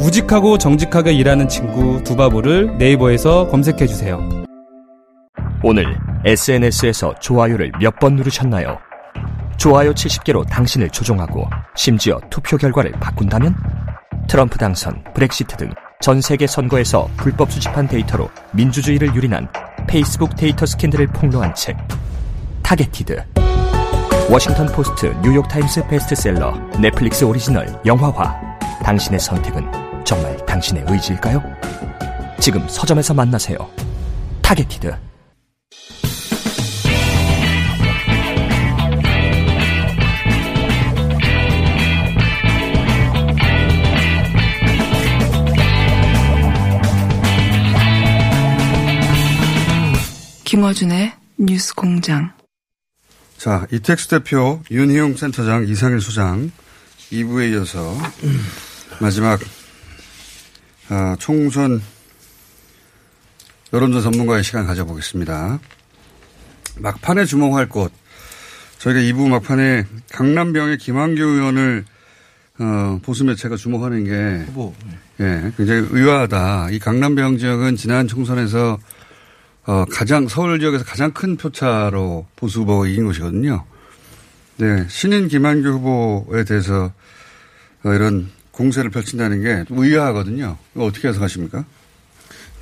우직하고 정직하게 일하는 친구 두바보를 네이버에서 검색해 주세요. 오늘 SNS에서 좋아요를 몇 번 누르셨나요? 좋아요 70개로 당신을 조종하고 심지어 투표 결과를 바꾼다면? 트럼프 당선, 브렉시트 등 전 세계 선거에서 불법 수집한 데이터로 민주주의를 유린한 페이스북 데이터 스캔들을 폭로한 책 타겟티드 워싱턴 포스트, 뉴욕 타임스 베스트셀러, 넷플릭스 오리지널, 영화화 당신의 선택은 정말 당신의 의지일까요? 지금 서점에서 만나세요. 타겟티드 김어준의 뉴스 공장. 자, 이택수 대표, 윤희용 센터장, 이상일 소장 2부에 이어서 마지막 아, 총선 여론조 전문가의 시간 가져보겠습니다. 막판에 주목할 곳. 저희가 2부 막판에 강남병의 김한규 의원을 어, 보수 매체가 주목하는 게 후보. 예, 굉장히 의아하다. 이 강남병 지역은 지난 총선에서 어, 가장 서울 지역에서 가장 큰 표차로 보수 후보가 이긴 곳이거든요. 네, 신인 김한규 후보에 대해서 어, 이런 공세를 펼친다는 게좀 의아하거든요. 이거 어떻게 해석하십니까?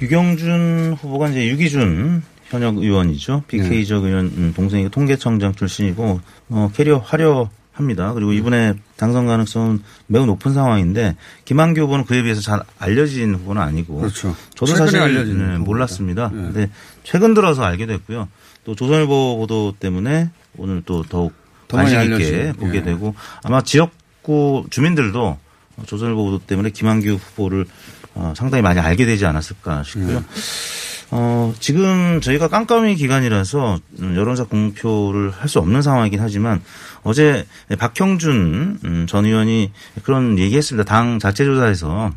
유경준 후보가 이제 유기준 현역 의원이죠. BK 지역 의원 음, 동생이 통계청장 출신이고 어, 캐리어 화려합니다. 그리고 이분의 당선 가능성은 매우 높은 상황인데 김한규 후보는 그에 비해서 잘 알려진 후보는 아니고 그렇죠. 저도 사실 알려진 네. 몰랐습니다. 네. 근데 최근 들어서 알게 됐고요. 또 조선일보 보도 때문에 오늘 또 더욱 관심 있게 알려진, 보게 예. 되고 아마 지역 구 주민들도 조선일보 보도 때문에 김한규 후보를 어, 상당히 많이 알게 되지 않았을까 싶고요. 예. 어, 지금 저희가 깜깜이 기간이라서 음, 여론사 공표를 할 수 없는 상황이긴 하지만 어제 박형준 음, 전 의원이 그런 얘기했습니다. 당 자체 조사에서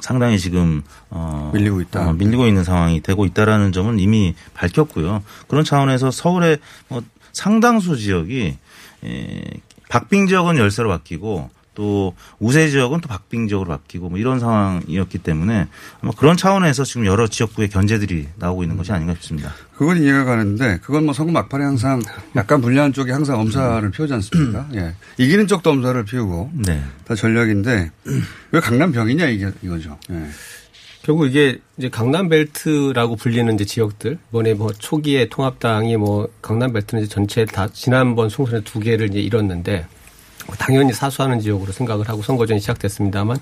상당히 지금 어 밀리고 있다. 어, 밀리고 있는 상황이 되고 있다라는 점은 이미 밝혔고요. 그런 차원에서 서울의 뭐 상당수 지역이 에, 박빙 지역은 열세로 바뀌고 또 우세 지역은 또 박빙 지역으로 바뀌고 뭐 이런 상황이었기 때문에 아마 그런 차원에서 지금 여러 지역구의 견제들이 나오고 있는 것이 아닌가 싶습니다. 그건 이해가 가는데 그건 뭐 선거 막판에 항상 약간 불리한 쪽이 항상 엄살을 피우지 않습니까? 예. 이기는 쪽도 엄살을 피우고 네. 다 전략인데 왜 강남 병이냐 이게 이거죠. 예. 결국 이게 이제 강남벨트라고 불리는 이제 지역들, 이번에 뭐 초기에 통합당이 뭐 강남벨트는 이제 전체 다 지난번 총선에 두 개를 이제 잃었는데 뭐 당연히 사수하는 지역으로 생각을 하고 선거전이 시작됐습니다만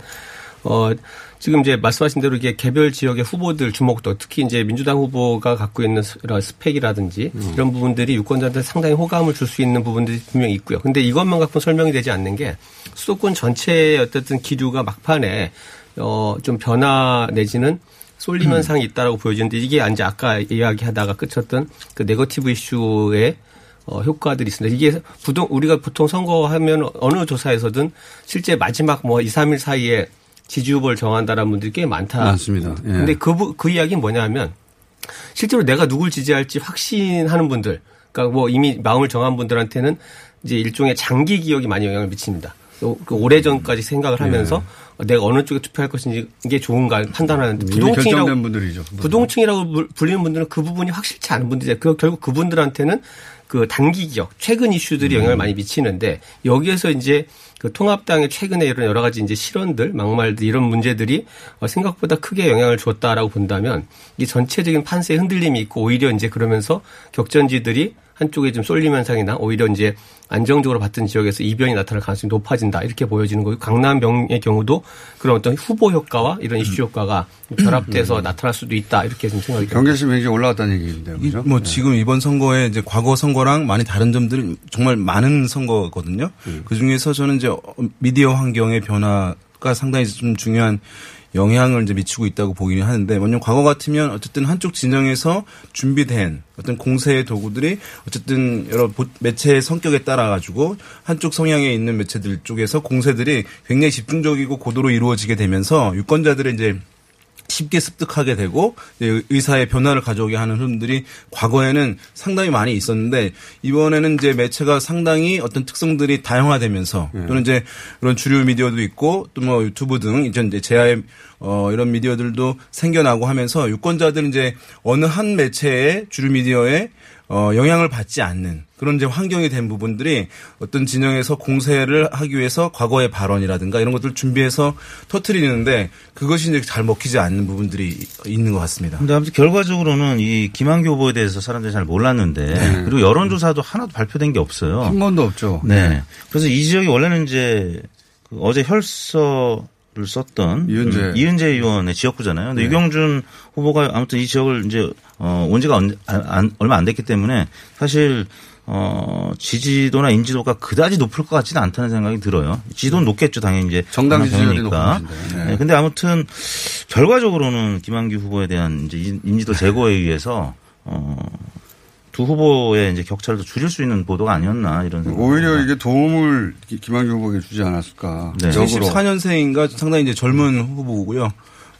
어 지금 이제 말씀하신 대로 이게 개별 지역의 후보들 주목도 특히 이제 민주당 후보가 갖고 있는 스- 스펙이라든지 이런 부분들이 유권자한테 상당히 호감을 줄 수 있는 부분들이 분명히 있고요. 근데 이것만 갖고 설명이 되지 않는 게 수도권 전체의 어쨌든 기류가 막판에 어좀 변화 내지는 쏠림 현상이 있다라고 보여지는데 이게 이제 아까 이야기하다가 끝쳤던 그 네거티브 이슈의 어, 효과들이 있습니다. 이게 부동, 우리가 보통 선거하면 어느 조사에서든 실제 마지막 뭐 2, 3일 사이에 지지 후보를 정한다라는 분들이 꽤 많다. 많습니다. 예. 근데 그, 부- 그 이야기는 뭐냐 하면 실제로 내가 누굴 지지할지 확신하는 분들, 그러니까 뭐 이미 마음을 정한 분들한테는 이제 일종의 장기 기억이 많이 영향을 미칩니다. 그 오래 전까지 생각을 하면서 예. 내가 어느 쪽에 투표할 것인지 이게 좋은가 판단하는데 부동층이라고 분들이죠. 부동층이라고 불- 불리는 분들은 그 부분이 확실치 않은 분들이죠. 그 결국 그분들한테는 그 단기 기억, 최근 이슈들이 영향을 많이 미치는데 여기에서 이제 그 통합당의 최근에 이런 여러 가지 이제 실언들, 막말들 이런 문제들이 어, 생각보다 크게 영향을 줬다라고 본다면 이 전체적인 판세에 흔들림이 있고 오히려 이제 그러면서 격전지들이 한쪽에 좀 쏠림 현상이나 오히려 이제 안정적으로 봤던 지역에서 이변이 나타날 가능성이 높아진다 이렇게 보여지는 거고 강남병의 경우도 그런 어떤 후보 효과와 이런 이슈 효과가 결합돼서 나타날 수도 있다 이렇게 좀 생각이 듭니다. 경계심이 굉장히 올라왔다는 얘기인데요. 이- 그죠? 뭐 네. 지금 이번 선거에 이제 과거 선거랑 많이 다른 점들이 정말 많은 선거거든요. 음. 그 중에서 저는 이제 미디어 환경의 변화가 상당히 좀 중요한 영향을 이제 미치고 있다고 보기는 하는데 먼저 과거 같으면 어쨌든 한쪽 진영에서 준비된 어떤 공세의 도구들이 어쨌든 여러 보- 매체의 성격에 따라 가지고 한쪽 성향에 있는 매체들 쪽에서 공세들이 굉장히 집중적이고 고도로 이루어지게 되면서 유권자들의 이제 쉽게 습득하게 되고 의사의 변화를 가져오게 하는 흐름들이 과거에는 상당히 많이 있었는데 이번에는 이제 매체가 상당히 어떤 특성들이 다양화되면서 또는 이제 그런 주류 미디어도 있고 또 뭐 유튜브 등 이제 이제 제아의 어 이런 미디어들도 생겨나고 하면서 유권자들은 이제 어느 한 매체의 주류 미디어에 어 영향을 받지 않는 그런 이제 환경이 된 부분들이 어떤 진영에서 공세를 하기 위해서 과거의 발언이라든가 이런 것들을 준비해서 터트리는데 그것이 이제 잘 먹히지 않는 부분들이 있는 것 같습니다. 근데 아무튼 결과적으로는 이 김한규 후보에 대해서 사람들이 잘 몰랐는데 그리고 여론조사도 하나도 발표된 게 없어요. 한 번도 없죠. 네. 그래서 이 지역이 원래는 이제 그 어제 혈서 를 썼던 이은재. 음, 이은재 의원의 지역구잖아요. 근데 유경준 후보가 아무튼 이 지역을 이제 어, 온 지가 언- 안- 안- 얼마 안 됐기 때문에 사실 어, 지지도나 인지도가 그다지 높을 것 같지는 않다는 생각이 들어요. 지지도는 높겠죠, 당연히 이제. 정당 지지율이 당연히니까. 높으신데. 네. 네, 근데 아무튼 결과적으로는 김한규 후보에 대한 이제 인- 인지도 제고에 의해서 어, 두 후보의 이제 격차를 더 줄일 수 있는 보도가 아니었나 이런 생각. 오히려 이게 도움을 기- 김한규 후보에게 주지 않았을까. 네. 역으로. 74년생인가 상당히 이제 젊은 후보고요.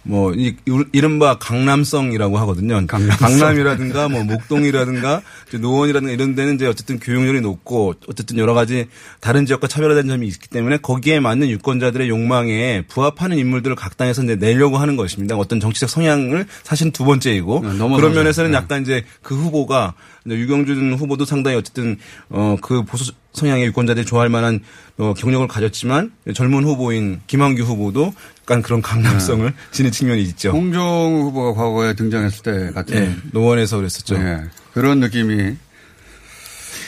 뭐 이, 이른바 강남성이라고 하거든요. 강남성. 이라든가 뭐 목동이라든가 이제 노원이라든가 이런 데는 이제 어쨌든 교육열이 높고 어쨌든 여러 가지 다른 지역과 차별화된 점이 있기 때문에 거기에 맞는 유권자들의 욕망에 부합하는 인물들을 각 당에서 이제 내려고 하는 것입니다. 어떤 정치적 성향을 사실 두 번째이고 네. 그런 면에서는 네. 약간 이제 그 후보가 유경준 후보도 상당히 어쨌든 어그 보수 성향의 유권자들이 좋아할 만한 어 경력을 가졌지만 젊은 후보인 김한규 후보도 약간 그런 강남성을 네. 지닌 측면이 있죠. 홍정우 후보가 과거에 등장했을 때 같은 네, 노원에서 그랬었죠. 네, 그런 느낌이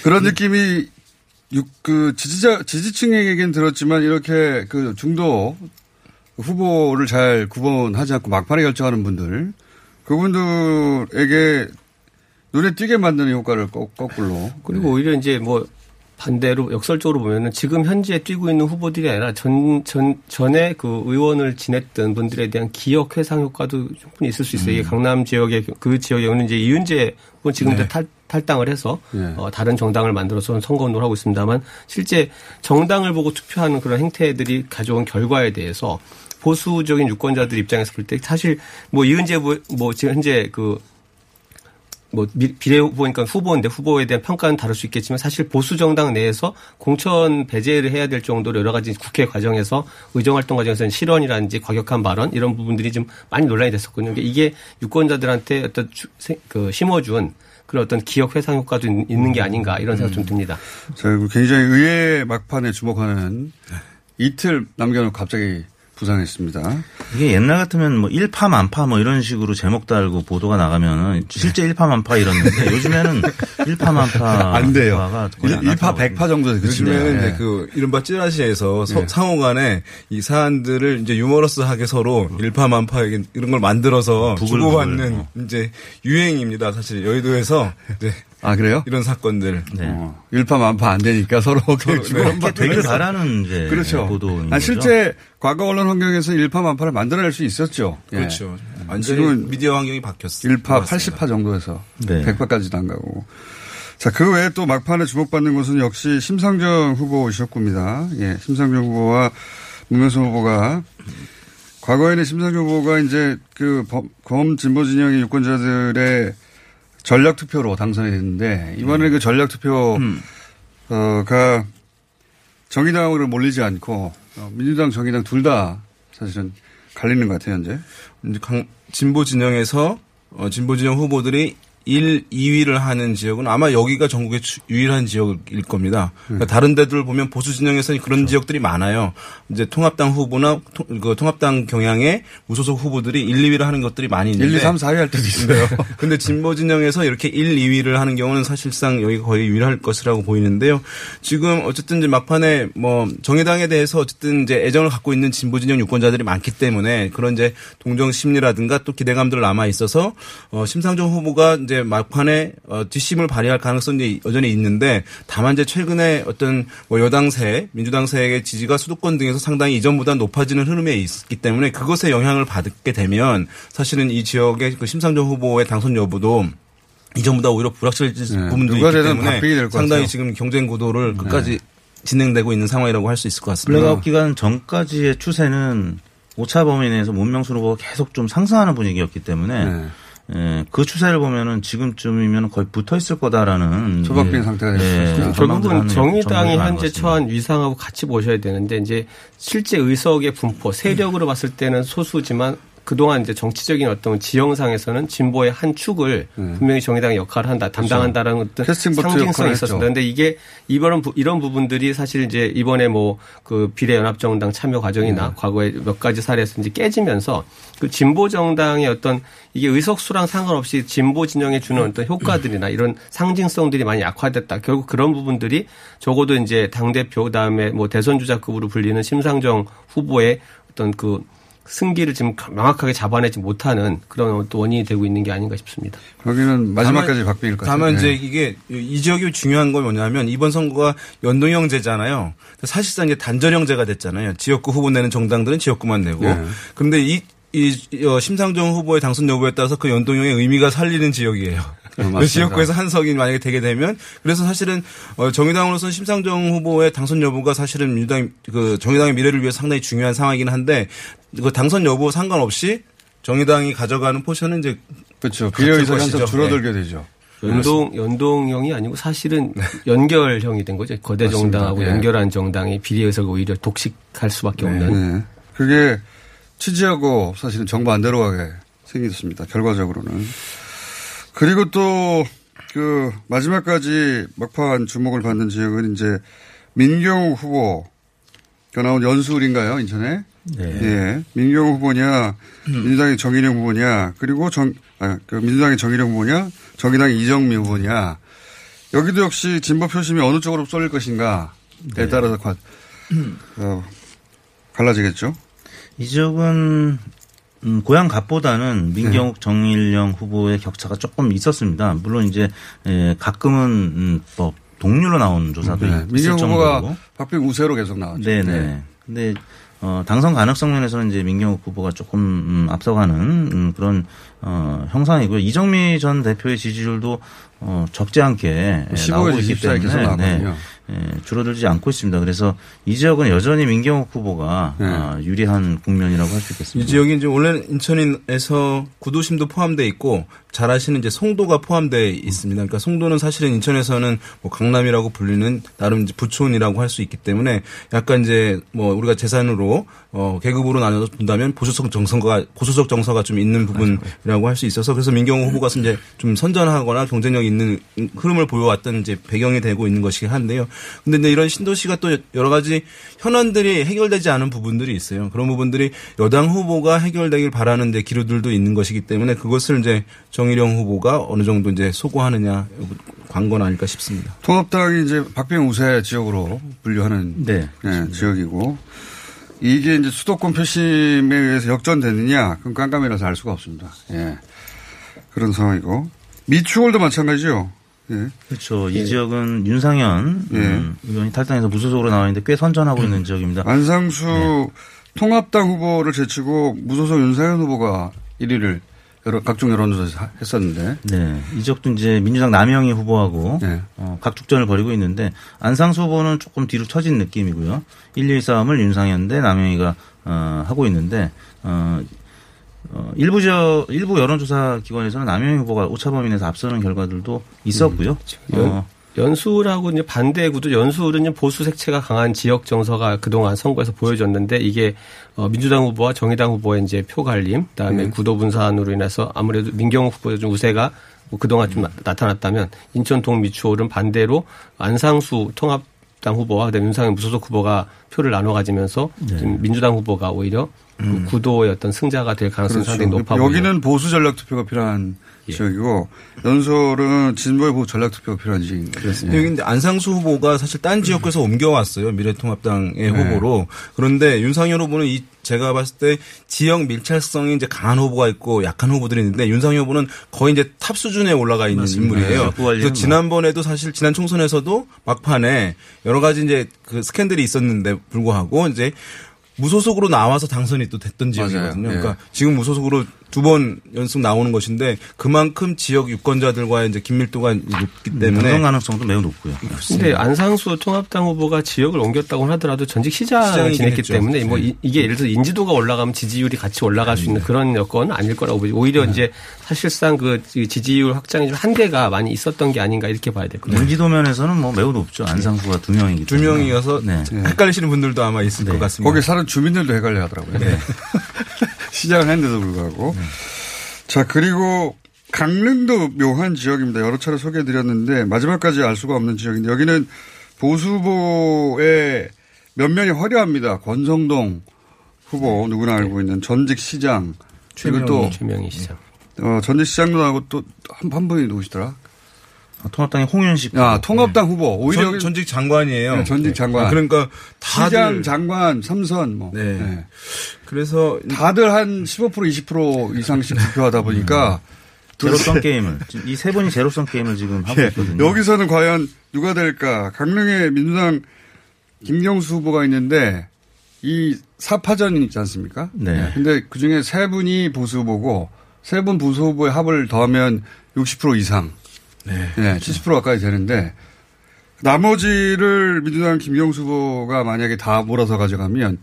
그런 느낌이 육, 그 지지자 지지층에게는 들었지만 이렇게 그 중도 후보를 잘 구분하지 않고 막판에 결정하는 분들 그분들에게 눈에 띄게 만드는 효과를 거, 거꾸로 그리고 오히려 이제 뭐 반대로 역설적으로 보면은 지금 현재 뛰고 있는 후보들이 아니라 전, 전, 전에 그 의원을 지냈던 분들에 대한 기억 회상 효과도 충분히 있을 수 있어요. 이게 강남 지역의 그 지역에는 이제 이은재 후보 지금 도 탈, 탈당을 해서 네. 어, 다른 정당을 만들어서 선거 운동을 하고 있습니다만 실제 정당을 보고 투표하는 그런 행태들이 가져온 결과에 대해서 보수적인 유권자들 입장에서 볼 때 사실 뭐 이은재 뭐 지금 현재 그 뭐 비례 후보니까 후보인데 후보에 대한 평가는 다를 수 있겠지만 사실 보수 정당 내에서 공천 배제를 해야 될 정도로 여러 가지 국회 과정에서 의정 활동 과정에서는 실언이라든지 과격한 발언 이런 부분들이 좀 많이 논란이 됐었거든요. 그러니까 이게 유권자들한테 어떤 그 심어준 그런 어떤 기억 회상 효과도 있- 있는 게 아닌가 이런 생각 좀 듭니다. 자, 그리고 굉장히 의회 막판에 주목하는 이틀 남겨놓고 갑자기 부상했습니다. 이게 옛날 같으면 뭐 일파만파 뭐 이런 식으로 제목 달고 보도가 나가면은 실제 일파만파 이랬는데 요즘에는 일파만파 안 돼요. 거의 안 1파 나타나고 100파 정도. 요즘에는 예. 이제 그 이른바 찌라시에서 서- 네. 상호간에 이 사안들을 이제 유머러스하게 서로 일파만파 이런 걸 만들어서 부글부글. 주고받는 이제 유행입니다. 사실 여의도에서 이제 아, 그래요? 이런 사건들. 네. 어, 일파만파 안 되니까 서로 그냥 주고받는 이렇게 되길 바라는 이제 그렇죠. 보도인 거죠. 실제 과거 언론 환경에서 일파만파를 만들어낼 수 있었죠. 예. 그렇죠. 완전히 지금은 미디어 환경이 바뀌었어요. 1파, 80파 정도에서 네. 100파까지도 안 가고. 자, 그 외에 또 막판에 주목받는 것은 역시 심상정 후보이셨습니다. 예, 심상정 후보와 문명수 후보가 과거에는 심상정 후보가 이제 그 범- 검진보 진영의 유권자들의 전략 투표로 당선이 됐는데 이번에 그 전략 투표가 정의당으로 몰리지 않고 어, 민주당, 정의당 둘 다 사실은 갈리는 것 같아요, 현재. 진보 진영에서 어, 진보 진영 후보들이 1, 2위를 하는 지역은 아마 여기가 전국의 주- 유일한 지역일 겁니다. 그러니까 다른 데들 보면 보수 진영에서는 그런 지역들이 많아요. 이제 통합당 후보나 통, 그 통합당 경향의 무소속 후보들이 1, 2위를 하는 것들이 많이 있는데 1, 2, 3, 4위 할 때도 있어요. 근데 진보 진영에서 이렇게 1, 2위를 하는 경우는 사실상 여기가 거의 유일할 것이라고 보이는데요. 지금 어쨌든 이제 막판에 뭐 정의당에 대해서 어쨌든 이제 애정을 갖고 있는 진보 진영 유권자들이 많기 때문에 그런 이제 동정 심리라든가 또 기대감들 남아 있어서 어 심상정 후보가 이제 막판에 어, 뒷심을 발휘할 가능성이 여전히 있는데 다만 이제 최근에 어떤 뭐 여당세, 민주당세의 지지가 수도권 등에서 상당히 이전보다 높아지는 흐름에 있기 때문에 그것에 영향을 받게 되면 사실은 이 지역의 그 심상정 후보의 당선 여부도 이전보다 오히려 불확실해질 네. 부분도 있기 때문에 상당히. 지금 경쟁 구도를 끝까지 진행되고 있는 상황이라고 할 수 있을 것 같습니다. 블랙아웃 기간 전까지의 추세는 오차 범위 내에서 문명순 후보가 계속 좀 상승하는 분위기였기 때문에 네. 예, 그 추세를 보면은 지금쯤이면 거의 붙어 있을 거다라는 초박빙 예, 상태가 될 예, 결국은 정의당이 현재. 처한 위상하고 같이 보셔야 되는데 이제 실제 의석의 분포 세력으로 봤을 때는 소수지만 그동안 이제 정치적인 어떤 지형상에서는 진보의 한 축을 분명히 정의당이 역할을 한다, 담당한다라는 어떤 상징성이 있었습니다. 했죠. 근데 이게 이번 부- 이런 부분들이 사실 이제 이번에 뭐 그 비례연합정당 참여 과정이나 네. 과거에 몇 가지 사례에서 이제 깨지면서 그 진보 정당의 어떤 이게 의석수랑 상관없이 진보 진영에 주는 어떤 효과들이나 이런 상징성들이 많이 약화됐다. 결국 그런 부분들이 적어도 이제 당 대표 그다음에 뭐 대선 주자급으로 불리는 심상정 후보의 어떤 그 승기를 지금 명확하게 잡아내지 못하는 그런 또 원인이 되고 있는 게 아닌가 싶습니다. 거기는 마지막까지 박빙일 것 같아요. 다만 이제 네. 이게 이 지역이 중요한 건 뭐냐면 이번 선거가 연동형제잖아요. 사실상 이제 단전형제가 됐잖아요. 지역구 후보 내는 정당들은 지역구만 내고. 네. 그런데 이, 이 어, 심상정 후보의 당선 여부에 따라서 그 연동형의 의미가 살리는 지역이에요. 그 지역구에서 한 석이 만약에 되게 되면 그래서 사실은 어, 정의당으로서는 심상정 후보의 당선 여부가 사실은 민주당 그 정의당의 미래를 위해 상당히 중요한 상황이긴 한데 그 당선 여부 상관없이 정의당이 가져가는 포션은 이제 그렇죠. 비례의석. 한석 줄어들게 되죠. 연동 연동형이 아니고 사실은 연결형이 된 거죠. 거대 맞습니다. 정당하고 네. 연결한 정당이 비례의석을 오히려 독식할 수밖에 없는. 네. 그게 취지하고 사실은 정반대로 가게 생겼습니다. 결과적으로는. 그리고 또 그 마지막까지 막판 주목을 받는 지역은 이제 민경우 후보가 나온 연수울인가요? 인천에? 네. 예. 민경우 후보냐, 민주당의 정일영 후보냐, 그리고 정, 아, 그 민주당의 정일영 후보냐, 정의당의 이정미 후보냐. 여기도 역시 진보 표심이 어느 쪽으로 쏠릴 것인가에 따라서 과- 어, 갈라지겠죠. 이 지역은 음, 고향 값보다는 민경욱 네. 정일영 후보의 격차가 조금 있었습니다. 물론 이제 에, 가끔은 음, 뭐 동률로 나온 조사도 네. 있을. 후보가 박빙 우세로 계속 나왔죠. 네네. 근데 어, 당선 가능성 면에서는 이제 민경욱 후보가 조금 음, 앞서가는 음, 그런 어, 형상이고요. 이정미 전 대표의 지지율도 어, 적지 않게 예, 15에서 나오고 있기 24에 계속 때문에. 예, 줄어들지 않고 있습니다. 그래서 이 지역은 여전히 민경욱 후보가 네. 아, 유리한 국면이라고 할수이 있겠습니다. 지역이 이제 원래 인천에서 구도심도 포함돼 있고 잘 아시는 이제 송도가 포함돼 있습니다. 그러니까 송도는 사실은 인천에서는 뭐 강남이라고 불리는 나름 이제 부촌이라고 할 수 있기 때문에 약간 이제 뭐 우리가 재산으로 어 계급으로 나눠서 본다면 보수적 정서가 보수적 정서가 좀 있는 부분이라고 할 수 있어서 그래서 민경호 후보가 이제 좀 선전하거나 경쟁력 있는 흐름을 보여왔던 이제 배경이 되고 있는 것이긴 한데요. 근데 이제 이런 신도시가 또 여러 가지 현안들이 해결되지 않은 부분들이 있어요. 그런 부분들이 여당 후보가 해결되길 바라는 데 기류들도 있는 것이기 때문에 그것을 이제 정일영 후보가 어느 정도 이제 소구하느냐 관건 아닐까 싶습니다. 통합당이 이제 박빙 우세 지역으로 분류하는 네. 네, 지역이고 이게 이제 수도권 표심에 의해서 역전되느냐 그건 깜깜이라서 알 수가 없습니다. 예. 그런 상황이고 미추홀도 마찬가지죠. 예. 그렇죠. 이 지역은 윤상현 예. 음, 의원이 탈당해서 무소속으로 나와 있는데 꽤 선전하고 있는 지역입니다. 안상수 네. 통합당 후보를 제치고 무소속 윤상현 후보가 1위를 여러 각종 여론조사에서 하- 했었는데 네. 이 지역도 이제 민주당 남영희 후보하고 네. 어, 각축전을 벌이고 있는데 안상수 후보는 조금 뒤로 처진 느낌이고요. 1, 2 싸움을 윤상현 대 남영희가 어, 하고 있는데 어, 어, 일부 저 일부 여론조사 기관에서는 남영희 후보가 오차범위 내에서 앞서는 결과들도 있었고요. 어, 연수울하고 이제 반대 구도 연수울은 이제 보수 색채가 강한 지역 정서가 그동안 선거에서 보여줬는데 이게 어, 민주당 후보와 정의당 후보의 이제 표 갈림, 그다음에 구도 분산으로 인해서 아무래도 민경욱 후보의 좀 우세가 뭐 그동안 좀 나, 타났다면 인천 동미추홀은 반대로 안상수 통합 당 후보와 그다음에 윤상현 무소속 후보가 표를 나눠 가지면서 좀 민주당 후보가 오히려 그 구도의 어떤 승자가 될 가능성이 상당히 높아. 그렇죠. 여기는 보수 전략 투표가 필요한 예. 지역이고 연설은 진보의 보수 전략 투표가 필요한 지역이었습니다. 여기 근데 안상수 후보가 사실 딴 지역에서 옮겨왔어요. 미래통합당의 네. 후보로. 그런데 윤상현 후보는 이 제가 봤을 때 지역 밀착성이 이제 강한 후보가 있고 약한 후보들이 있는데 윤상현 후보는 거의 이제 탑 수준에 올라가 있는 인물이에요. 지역구 관리는 그래서 뭐. 지난번에도 사실 지난 총선에서도 막판에 여러 가지 이제 그 스캔들이 있었는데 불구하고 이제 무소속으로 나와서 당선이 또 됐던 지역이거든요. 맞아요. 예. 그러니까 지금 무소속으로 두 번 연속 나오는 것인데 그만큼 지역 유권자들과의 이제 긴밀도가 높기 때문에 당선 가능성도 매우 높고요. 근데 안상수 통합당 후보가 지역을 옮겼다고 하더라도 전직 시장을 지냈기 했죠. 때문에 뭐 네. 이, 게 예를 들어 인지도가 올라가면 지지율이 같이 올라갈 수 있는 그런 여건은 아닐 거라고 보죠. 오히려 이제 사실상 그 지지율 확장이 좀 한계가 많이 있었던 게 아닌가 이렇게 봐야 될것 같아요. 인지도 면에서는 뭐 매우 높죠. 안상수가 두 명이기 두 때문에. 명이어서 네. 헷갈리시는 분들도 아마 있을 것 같습니다. 거기 사는 주민들도 헷갈려 하더라고요. 시장을 했는데도 불구하고. 자, 그리고 강릉도 묘한 지역입니다. 여러 차례 소개해 드렸는데 마지막까지 알 수가 없는 지역인데 여기는 보수 후보의 면면이 화려합니다. 권성동 후보 누구나 알고 있는 전직 시장 그리고 또 최명희 시장. 어, 전직 시장도 나고 또 한 한 분이 누구시더라? 아, 통합당의 홍윤식. 아, 후보. 통합당 후보. 오히려 전, 전직 장관이에요. 네, 전직 장관. 아, 그러니까 다들 시장, 장관, 삼선 뭐. 네. 네. 그래서 다들 한 15% 20% 이상씩 투표하다 보니까 제로성 게임을 이 세 분이 제로성 게임을 지금 하고 예, 있거든요. 여기서는 과연 누가 될까? 강릉에 민주당 김경수 후보가 있는데 이 사파전이 있지 않습니까? 네. 근데 그 중에 세 분이 보수 후보고 세 분 보수 후보의 합을 더하면 60% 이상. 네. 70% 가까이 되는데 나머지를 민주당 김경수 후보가 만약에 다 몰아서 가져가면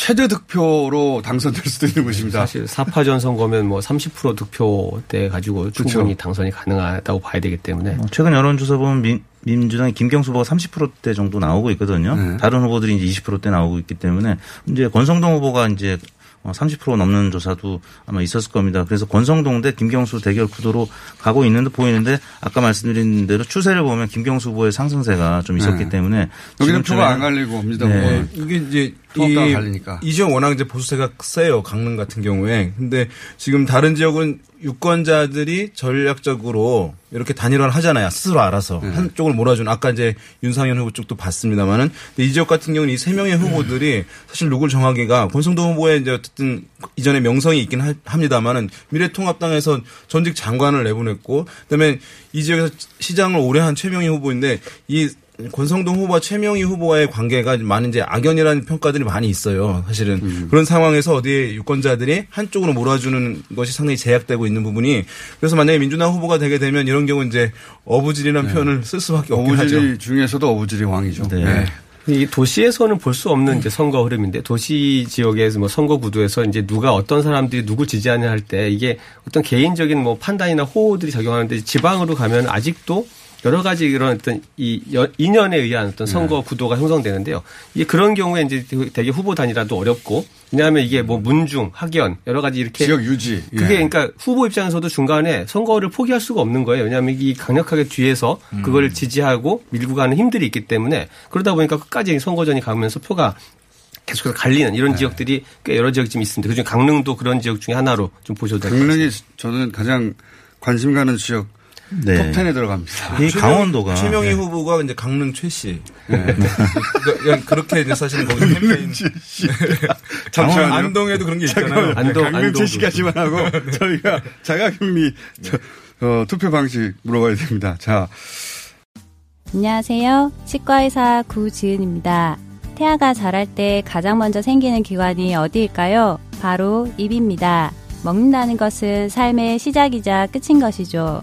최대 득표로 당선될 수도 있는 것입니다. 사실 사파전 선거면 뭐 30% 득표대 가지고 충분히 당선이 가능하다고 봐야 되기 때문에 어, 최근 여론조사 보면 민, 민주당의 김경수 후보가 30%대 정도 나오고 있거든요. 네. 다른 후보들이 이제 20%대 나오고 있기 때문에 이제 권성동 후보가 이제 어, 30% 넘는 조사도 아마 있었을 겁니다. 그래서 권성동 대 김경수 대결 구도로 가고 있는 듯 보이는데 아까 말씀드린 대로 추세를 보면 김경수 후보의 상승세가 좀 있었기 네. 때문에 여기는 표가 안 갈리고 민주당 네. 어, 이게 이제 통합당 이, 갈리니까. 이 지역 워낙 이제 보수세가 세요. 강릉 같은 경우에. 근데 지금 다른 지역은 유권자들이 전략적으로 이렇게 단일화를 하잖아요. 스스로 알아서 네. 한쪽을 몰아주는 아까 이제 윤상현 후보 쪽도 봤습니다만은 근데 이 지역 같은 경우는 이 세 명의 후보들이 사실 누굴 정하기가 권성동 후보의 이제 어쨌든 이전에 명성이 있긴 하- 합니다만은 미래통합당에서 전직 장관을 내보냈고 그다음에 이 지역에서 시장을 오래 한 최명희 후보인데 이 권성동 후보와 최명희 후보와의 관계가 많은 이제 악연이라는 평가들이 많이 있어요. 사실은 그런 상황에서 어디에 유권자들이 한쪽으로 몰아주는 것이 상당히 제약되고 있는 부분이 그래서 만약에 민주당 후보가 되게 되면 이런 경우 이제 어부질이라는 표현을 쓸 수밖에 없긴 하죠. 어부질이 중에서도 어부질이 왕이죠. 네. 네. 이 도시에서는 볼 수 없는 이제 선거 흐름인데 도시 지역에서 뭐 선거 구도에서 이제 누가 어떤 사람들이 누굴 지지하냐 할 때 이게 어떤 개인적인 뭐 판단이나 호호들이 작용하는데 지방으로 가면 아직도 여러 가지 이런 어떤 이 여- 인연에 의한 어떤 선거 구도가 형성되는데요. 이게 그런 경우에 이제 되게 후보 단위라도 어렵고 왜냐하면 이게 뭐 문중, 학연 여러 가지 이렇게 지역 유지. 예. 그게 그러니까 후보 입장에서도 중간에 선거를 포기할 수가 없는 거예요. 왜냐하면 이 강력하게 뒤에서 음. 그걸 지지하고 밀고 가는 힘들이 있기 때문에 그러다 보니까 끝까지 선거전이 가면서 표가 계속해서 갈리는 네. 이런 지역들이 꽤 여러 지역이 좀 있습니다. 그중에 강릉도 그런 지역 중에 하나로 좀 보셔도 될것 같습니다. 강릉이 저는 가장 관심 가는 지역 네. 톱10에 들어갑니다. 이 강원도가 최명희 네. 후보가 이제 강릉 최 씨. 그러니까 그렇게 이제 사실은 거기 캠페인. 잠시만요. 안동에도 그런 게 있잖아요. 안동, 강릉 안동도 제시까지만 하고 저희가 자가격리 저, 어, 투표 방식 물어봐야 됩니다. 자, 안녕하세요. 치과의사 구지은입니다. 태아가 자랄 때 가장 먼저 생기는 기관이 어디일까요? 바로 입입니다. 먹는다는 것은 삶의 시작이자 끝인 것이죠.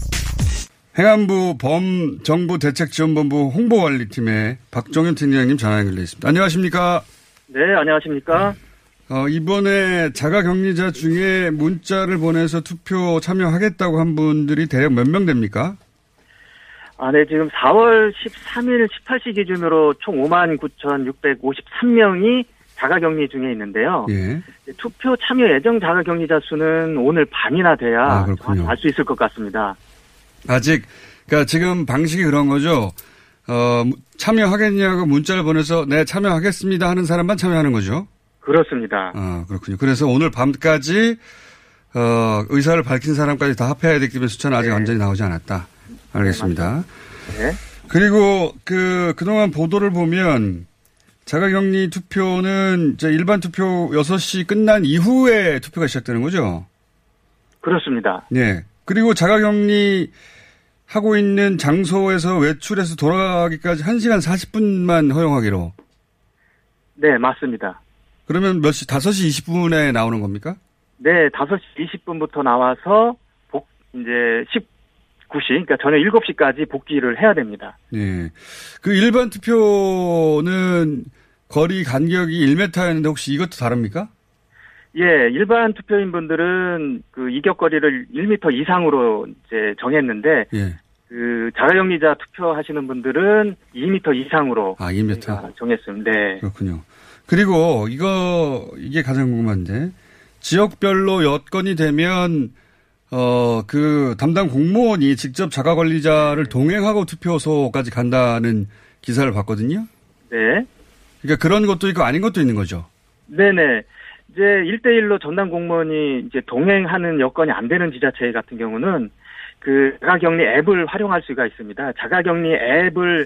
행안부 범정부대책지원본부 홍보관리팀의 박종현 팀장님 전화 연결돼 있습니다. 안녕하십니까? 네, 안녕하십니까? 어, 이번에 자가격리자 중에 문자를 보내서 투표 참여하겠다고 한 분들이 대략 몇 명 됩니까? 아, 네, 지금 4월 13일 18시 기준으로 총 59,653명이 자가격리 중에 있는데요. 예. 투표 참여 예정 자가격리자 수는 오늘 밤이나 돼야 아, 그렇군요. 알수 있을 것 같습니다. 아직, 그러니까 지금 방식이 그런 거죠. 어, 참여하겠냐고 문자를 보내서 네, 참여하겠습니다 하는 사람만 참여하는 거죠. 그렇습니다. 아, 그렇군요. 그래서 오늘 밤까지, 어, 의사를 밝힌 사람까지 다 합해야 되기 때문에 숫자는 아직 완전히 나오지 않았다. 알겠습니다. 네. 그리고 그, 그동안 보도를 보면 자가격리 투표는 이제 일반 투표 6시 끝난 이후에 투표가 시작되는 거죠? 그렇습니다. 네. 그리고 자가격리 하고 있는 장소에서 외출해서 돌아가기까지 1시간 40분만 허용하기로. 네, 맞습니다. 그러면 몇 시, 5시 20분에 나오는 겁니까? 네, 5시 20분부터 나와서 복, 이제 19시, 그러니까 저녁 7시까지 복귀를 해야 됩니다. 네. 그 일반 투표는 거리 간격이 1m였는데 혹시 이것도 다릅니까? 예, 일반 투표인 분들은 그 이격거리를 1m 이상으로 이제 정했는데, 예. 그 자가격리자 투표하시는 분들은 2m 이상으로 아, 2m. 저희가 정했습니다. 네. 그렇군요. 그리고 이거, 이게 가장 궁금한데, 지역별로 여건이 되면, 어, 그 담당 공무원이 직접 자가 관리자를 동행하고 투표소까지 간다는 기사를 봤거든요. 네. 그러니까 그런 것도 있고 아닌 것도 있는 거죠. 네네. 이제 1대1로 전담 공무원이 이제 동행하는 여건이 안 되는 지자체 같은 경우는 그 자가격리 앱을 활용할 수가 있습니다. 자가격리 앱을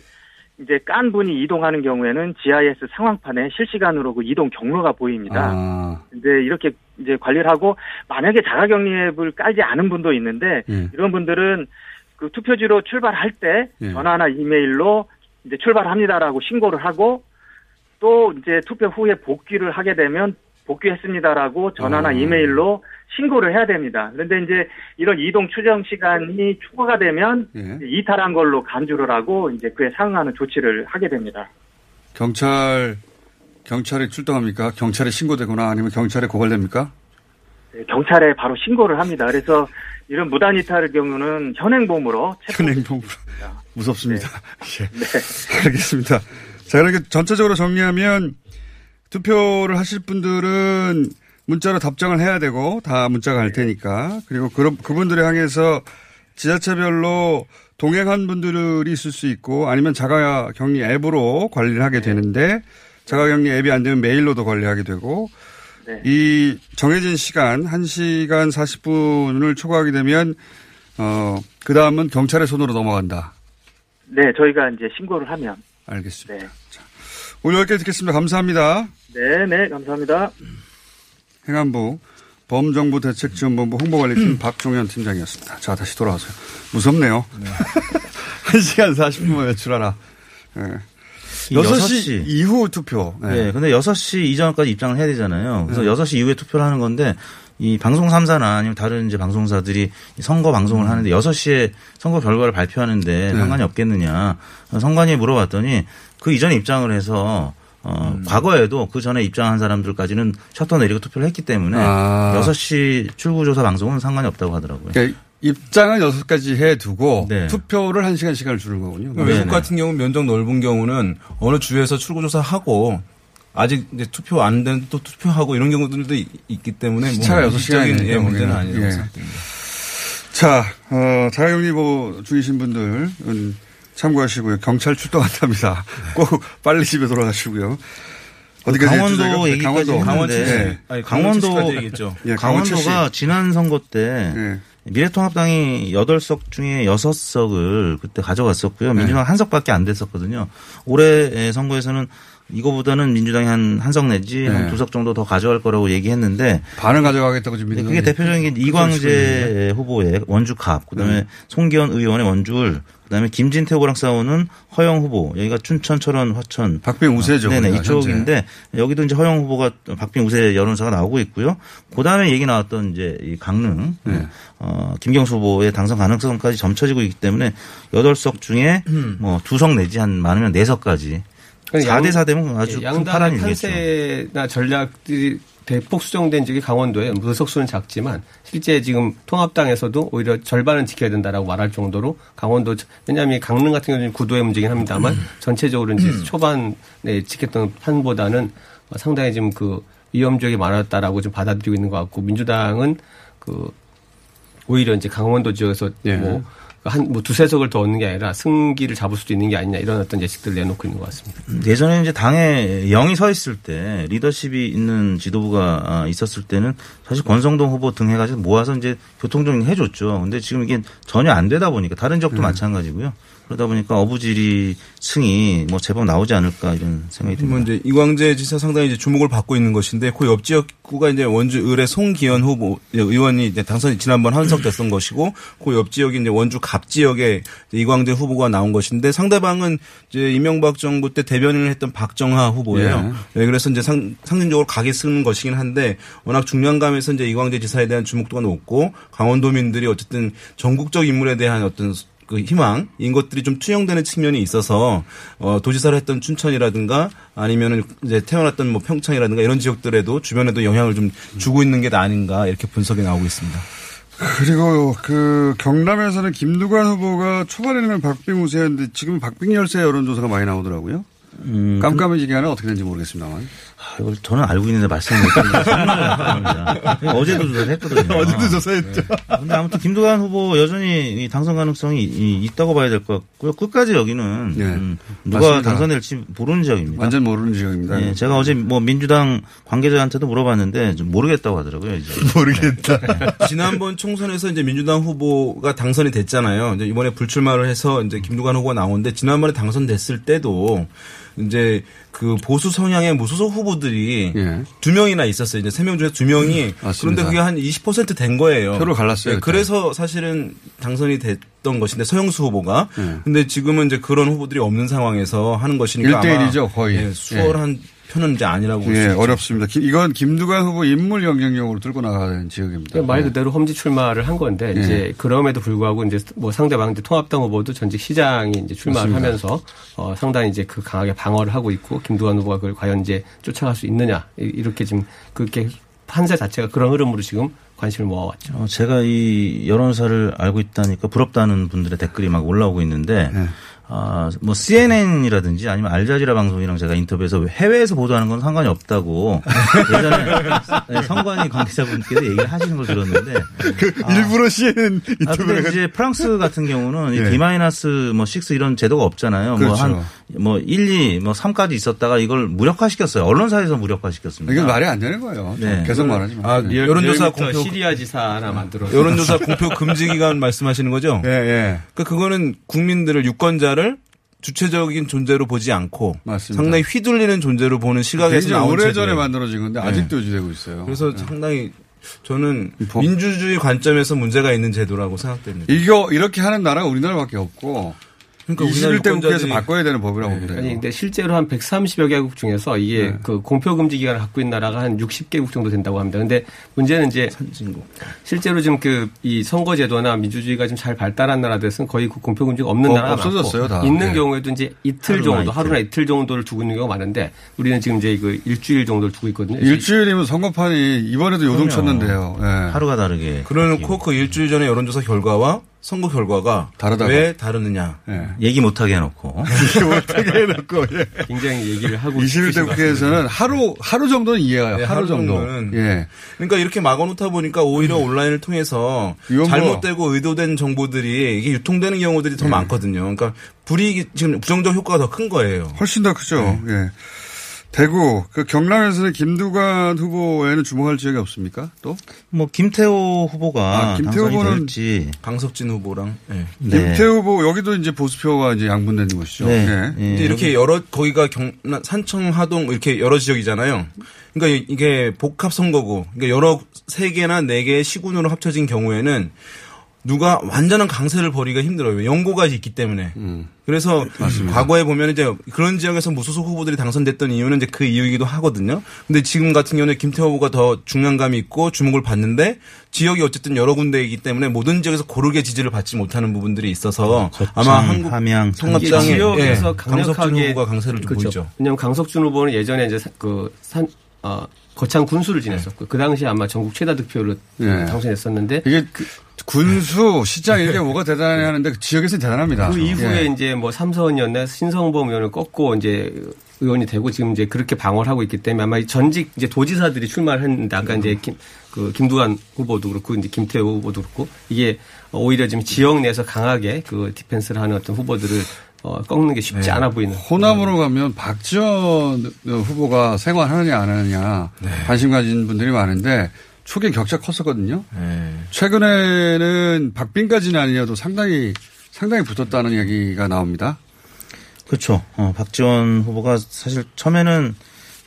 이제 깐 분이 이동하는 경우에는 GIS 상황판에 실시간으로 그 이동 경로가 보입니다. 아, 이제 이렇게 이제 관리를 하고 만약에 자가격리 앱을 깔지 않은 분도 있는데 예. 이런 분들은 그 투표지로 출발할 때 예. 전화나 이메일로 이제 출발합니다라고 신고를 하고 또 이제 투표 후에 복귀를 하게 되면 복귀했습니다라고 전화나 아. 이메일로 신고를 해야 됩니다. 그런데 이제 이런 이동 추정 시간이 추가가 되면 예. 이탈한 걸로 간주를 하고 이제 그에 상응하는 조치를 하게 됩니다. 경찰, 경찰에 출동합니까? 경찰에 신고되거나 아니면 경찰에 고발됩니까? 네, 경찰에 바로 신고를 합니다. 그래서 이런 무단 이탈의 경우는 현행범으로 현행범 무섭습니다. 예. 알겠습니다. 자, 이렇게 전체적으로 정리하면 투표를 하실 분들은 문자로 답장을 해야 되고 다 문자가 갈 테니까 그리고 그, 그분들을 향해서 지자체별로 동행한 분들이 있을 수 있고 아니면 자가 격리 앱으로 관리를 하게 되는데 자가 격리 앱이 안 되면 메일로도 관리하게 되고 네. 이 정해진 시간 1시간 40분을 초과하게 되면 어 그다음은 경찰의 손으로 넘어간다. 네, 저희가 이제 신고를 하면 알겠습니다. 네. 오늘 여기까지 듣겠습니다. 감사합니다. 네, 네, 감사합니다. 행안부 범정부 대책지원본부 홍보관리팀 박종현 팀장이었습니다. 자, 다시 돌아와서요. 무섭네요. 1시간 40분만 외출하라. 네. 이 6시, 여섯 시. 이후 투표. 네. 근데 6시 이전까지 입장을 해야 되잖아요. 그래서 네. 6시 이후에 투표를 하는 건데 이 방송 3사나 아니면 다른 이제 방송사들이 이 선거 방송을 하는데 6시에 선거 결과를 발표하는데 네. 상관이 없겠느냐. 선관위에 물어봤더니 그 이전에 입장을 해서 어, 과거에도 그 전에 입장한 사람들까지는 셔터 내리고 투표를 했기 때문에 아. 6시 출구조사 방송은 상관이 없다고 하더라고요. 그러니까 입장은 6까지 해두고 네. 투표를 1시간 시간을 주는 거군요. 그러니까 외국 같은 경우 면적 넓은 경우는 어느 주에서 출구조사 하고 아직 이제 투표 안 되는데 또 투표하고 이런 경우들도 있- 있기 때문에 시차가 뭐 여섯 시간이 일적인, 예, 되니까 문제는. 아니라고 예. 생각됩니다. 자, 어, 자가격리보 중이신 분들은 참고하시고요. 경찰 출동한답니다. 꼭 빨리 집에 돌아가시고요. 어디까지 강원도 해주세요? 얘기까지 강원도. 했는데 강원도에. 아니, 강원도 얘기했죠. 예, 강원 강원도가 지난 선거 때 예. 미래통합당이 8석 중에 6석을 그때 가져갔었고요. 네. 민주당 한 석밖에 안 됐었거든요. 올해 선거에서는 이거보다는 민주당이 한 한석 내지 네. 한두 석 정도 더 가져갈 거라고 얘기했는데 반을 가져가겠다고 지금 그게 대표적인 게 이광재 후보의 원주갑, 그다음에 네. 송기현 의원의 원줄, 그다음에 김진태 후보랑 싸우는 허영 후보. 여기가 춘천, 철원, 화천. 박빙 우세죠, 네네 거기가 이쪽인데 여기도 이제 허영 후보가 박빙 우세 여론사가 나오고 있고요. 그다음에 얘기 나왔던 이제 이 강릉 네. 어, 김경수 후보의 당선 가능성까지 점쳐지고 있기 때문에 여덟 석 중에 뭐 두 석 내지 한 많으면 네 석까지. 4대 4되면 아주 큰 파란이 양당의. 판세나 전략들이 대폭 수정된 적이 강원도에 무석수는 작지만 실제 지금 통합당에서도 오히려 절반은 지켜야 된다라고 말할 정도로 강원도 왜냐하면 강릉 같은 경우는 구도의 문제긴 합니다만 음. 전체적으로 이제 초반에 지켰던 판보다는 상당히 지금 그 위험 지역이 많았다라고 좀 받아들이고 있는 것 같고 민주당은 그 오히려 이제 강원도 지역에서 예. 뭐 한 뭐 두세 석을 더 얻는 게 아니라 승기를 잡을 수도 있는 게 아니냐 이런 어떤 예측들을 내놓고 있는 것 같습니다. 예전에 이제 당에 영이 서 있을 때 리더십이 있는 지도부가 아, 있었을 때는 사실 권성동 후보 등 해가지고 모아서 이제 교통정리 해줬죠. 근데 지금 이게 전혀 안 되다 보니까 다른 지역도 마찬가지고요. 그러다 보니까 어부지리 승이 뭐 제법 나오지 않을까 이런 생각이 듭니다. 뭐 이제 이광재 지사 상당히 이제 주목을 받고 있는 것인데 그 옆 지역구가 이제 원주 을의 송기현 후보 의원이 이제 당선이 지난번 한석됐던 것이고 그 옆 지역이 이제 원주 갑 지역에 이광재 후보가 나온 것인데 상대방은 이제 이명박 정부 때 대변인을 했던 박정하 후보예요. 네, 그래서 이제 상, 상징적으로 각이 쓰는 것이긴 한데 워낙 중량감에서 이제 이광재 지사에 대한 주목도가 높고 강원도민들이 어쨌든 전국적 인물에 대한 어떤 그 희망 인 것들이 좀 투영되는 측면이 있어서 어 도지사를 했던 춘천이라든가 아니면은 이제 태어났던 뭐 평창이라든가 이런 지역들에도 주변에도 영향을 좀 주고 있는 게 아닌가 이렇게 분석이 나오고 있습니다. 그리고 그 경남에서는 김두관 후보가 초반에는 박빙 우세였는데 지금 박빙 열세 여론조사가 많이 나오더라고요. 음, 깜깜해지게 하는 어떻게 되는지 모르겠습니다만. 아, 이걸 저는 알고 있는데 말씀을 못 드리는 겁니다. 어제도 조사를 했거든요. 어제도 조사했죠. 근데 아무튼 김두관 후보 여전히 이 당선 가능성이 이- 있다고 봐야 될 것 같고요. 끝까지 여기는 네. 음, 누가 맞습니다. 당선될지 모르는 지역입니다. 완전 모르는 지역입니다. 예, 제가 어제 뭐 민주당 관계자한테도 물어봤는데 좀 모르겠다고 하더라고요. 이제. 모르겠다. 지난번 총선에서 이제 민주당 후보가 당선이 됐잖아요. 이제 이번에 불출마를 해서 이제 김두관 후보가 나오는데 지난번에 당선됐을 때도 이제 그 보수 성향의 무소속 후보들이 예. 두 명이나 있었어요. 이제 세 명 중에 두 명이 맞습니다. 그런데 그게 한 20%된 거예요. 표를 갈랐어요, 네. 그래서 사실은 당선이 됐던 것인데 서영수 후보가 예. 근데 지금은 이제 그런 후보들이 없는 상황에서 하는 것이니까 아마 1대1이죠, 거의. 예, 수월한 표는 이제 아니라고 예. 어렵습니다. 기- 이건 김두관 후보 인물 영향력으로 들고 나가야 되는 지역입니다. 말 예. 그대로 험지 출마를 한 건데 예. 이제 그럼에도 불구하고 이제 뭐 상대방 이제 통합당 후보도 전직 시장이 이제 출마를 맞습니다. 하면서 어 상당히 이제 그 강하게 방어를 하고 있고 김두관 후보가 그걸 과연 이제 쫓아갈 수 있느냐 이- 이렇게 지금 그렇게 판세 자체가 그런 흐름으로 지금 관심을 모아왔죠. 어, 제가 이 여론사를 알고 있다니까 부럽다는 분들의 댓글이 막 올라오고 있는데 네. 아, 뭐 CNN이라든지 아니면 알자지라 방송이랑 제가 인터뷰에서 해외에서 보도하는 건 상관이 없다고 예전에 네, 성관이 관계자분께서 얘기를 하시는 걸 들었는데 일부러 CNN 아, 근데 이제 프랑스 같은 경우는 이 예. D 마이너스 뭐6 이런 제도가 없잖아요. 그렇죠. 뭐한 뭐 1, 2, 뭐 3까지 있었다가 이걸 무력화시켰어요. 언론사에서 무력화시켰습니다. 이건 말이 안 되는 거예요. 네. 계속 말하지만. 아, 네. 여론조사 공표 시리아 지사 하나 만들어. 여론조사 공표 금지 기간 말씀하시는 거죠? 예, 예. 그 그거는 국민들을 유권자를 주체적인 존재로 보지 않고 맞습니다. 상당히 휘둘리는 존재로 보는 시각에서 굉장히 나온 오래전에. 만들어진 건데 네. 아직도 유지되고 있어요. 그래서 네. 상당히 저는 법- 민주주의 관점에서 문제가 있는 제도라고 생각됩니다. 이거 이렇게 하는 나라가 우리나라밖에 없고 그러니까 우리나라 21대 국회에서 바꿔야 되는 법이라고 그래요. 아니 근데 실제로 한 130여 개국 중에서 이게 네. 그 공표 금지 기간을 갖고 있는 나라가 한 60개국 정도 된다고 합니다. 근데 문제는 이제 선진국. 실제로 지금 그 이 선거 제도나 민주주의가 좀 잘 발달한 나라들에서는 거의 그 공표 금지가 없는 어, 나라가 없어졌어요, 많고 다. 있는 네. 경우에도 이제 이틀 하루나 정도 이틀. 하루나 이틀 정도를 두고 있는 경우가 많은데 우리는 지금 이제 그 일주일 정도를 두고 있거든요. 일주일이면 선거판이 이번에도 요동쳤는데요. 예. 하루가 다르게. 그래놓고 그 일주일 전에 여론조사 결과와 선거 결과가 다르다고. 왜 다르느냐? 예. 얘기 못하게 해놓고. 어떻게 해놓고 예. 굉장히 얘기를 하고 21대 싶으신 것 같습니다. 국회에서는 하루 하루 정도는 이해해요. 네, 하루, 하루 정도. 정도는. 예. 그러니까 이렇게 막아놓다 보니까 오히려 온라인을 통해서 뭐- 잘못되고 의도된 정보들이 이게 유통되는 경우들이 더 많거든요. 그러니까 불이익이 지금 부정적 효과가 더 큰 거예요. 훨씬 더 크죠. 예. 대구 그 경남에서는 김두관 후보에는 주목할 지역이 없습니까? 또? 뭐 김태호 후보가 아, 김태호 후보는 될지 강석진 후보랑 네. 김태우 후보 여기도 이제 보수표가 이제 양분되는 곳이죠. 네. 예. 예. 이제 이렇게 여러 거기가 경남 산청 하동 이렇게 여러 지역이잖아요. 그러니까 이- 이게 복합 선거고 그러니까 여러 세 개나 네 개의 시군으로 합쳐진 경우에는 누가 완전한 강세를 벌이기가 힘들어요. 연고가 있기 때문에. 그래서 과거에 보면 이제 그런 지역에서 무소속 후보들이 당선됐던 이유는 이제 그 이유이기도 하거든요. 근데 지금 같은 경우는 김태호 후보가 더 중량감이 있고 주목을 받는데 지역이 어쨌든 여러 군데이기 때문에 모든 지역에서 고르게 지지를 받지 못하는 부분들이 있어서 아마 한국 함양, 통합당의 지역에서 예, 강석준 후보가 강세를 좀 그렇죠. 보이죠. 왜냐하면 강석준 후보는 예전에 이제 그산 어, 거창 군수를 지냈었고 그 당시 아마 전국 최다 득표로 예. 당선했었는데 이게 군수, 시장 이게 뭐가 대단해 하는데 그 지역에서는 대단합니다. 그 이후에 예. 이제 뭐 삼선이었나 신성범 의원을 꺾고 이제 의원이 되고 지금 이제 그렇게 방어를 하고 있기 때문에 아마 이 전직 이제 도지사들이 출마를 했는데 아까 이제 김, 그 김두관 후보도 그렇고 이제 김태호 후보도 그렇고 이게 오히려 지금 지역 내에서 강하게 그 디펜스를 하는 어떤 후보들을 어, 꺾는 게 쉽지 않아 보이는. 호남으로 가면 박지원 후보가 생활하느냐 안 하느냐 관심 가진 분들이 많은데 초기 격차 컸었거든요. 최근에는 박빙까지는 아니어도 상당히 상당히 붙었다는 얘기가 나옵니다. 그렇죠. 어, 박지원 후보가 사실 처음에는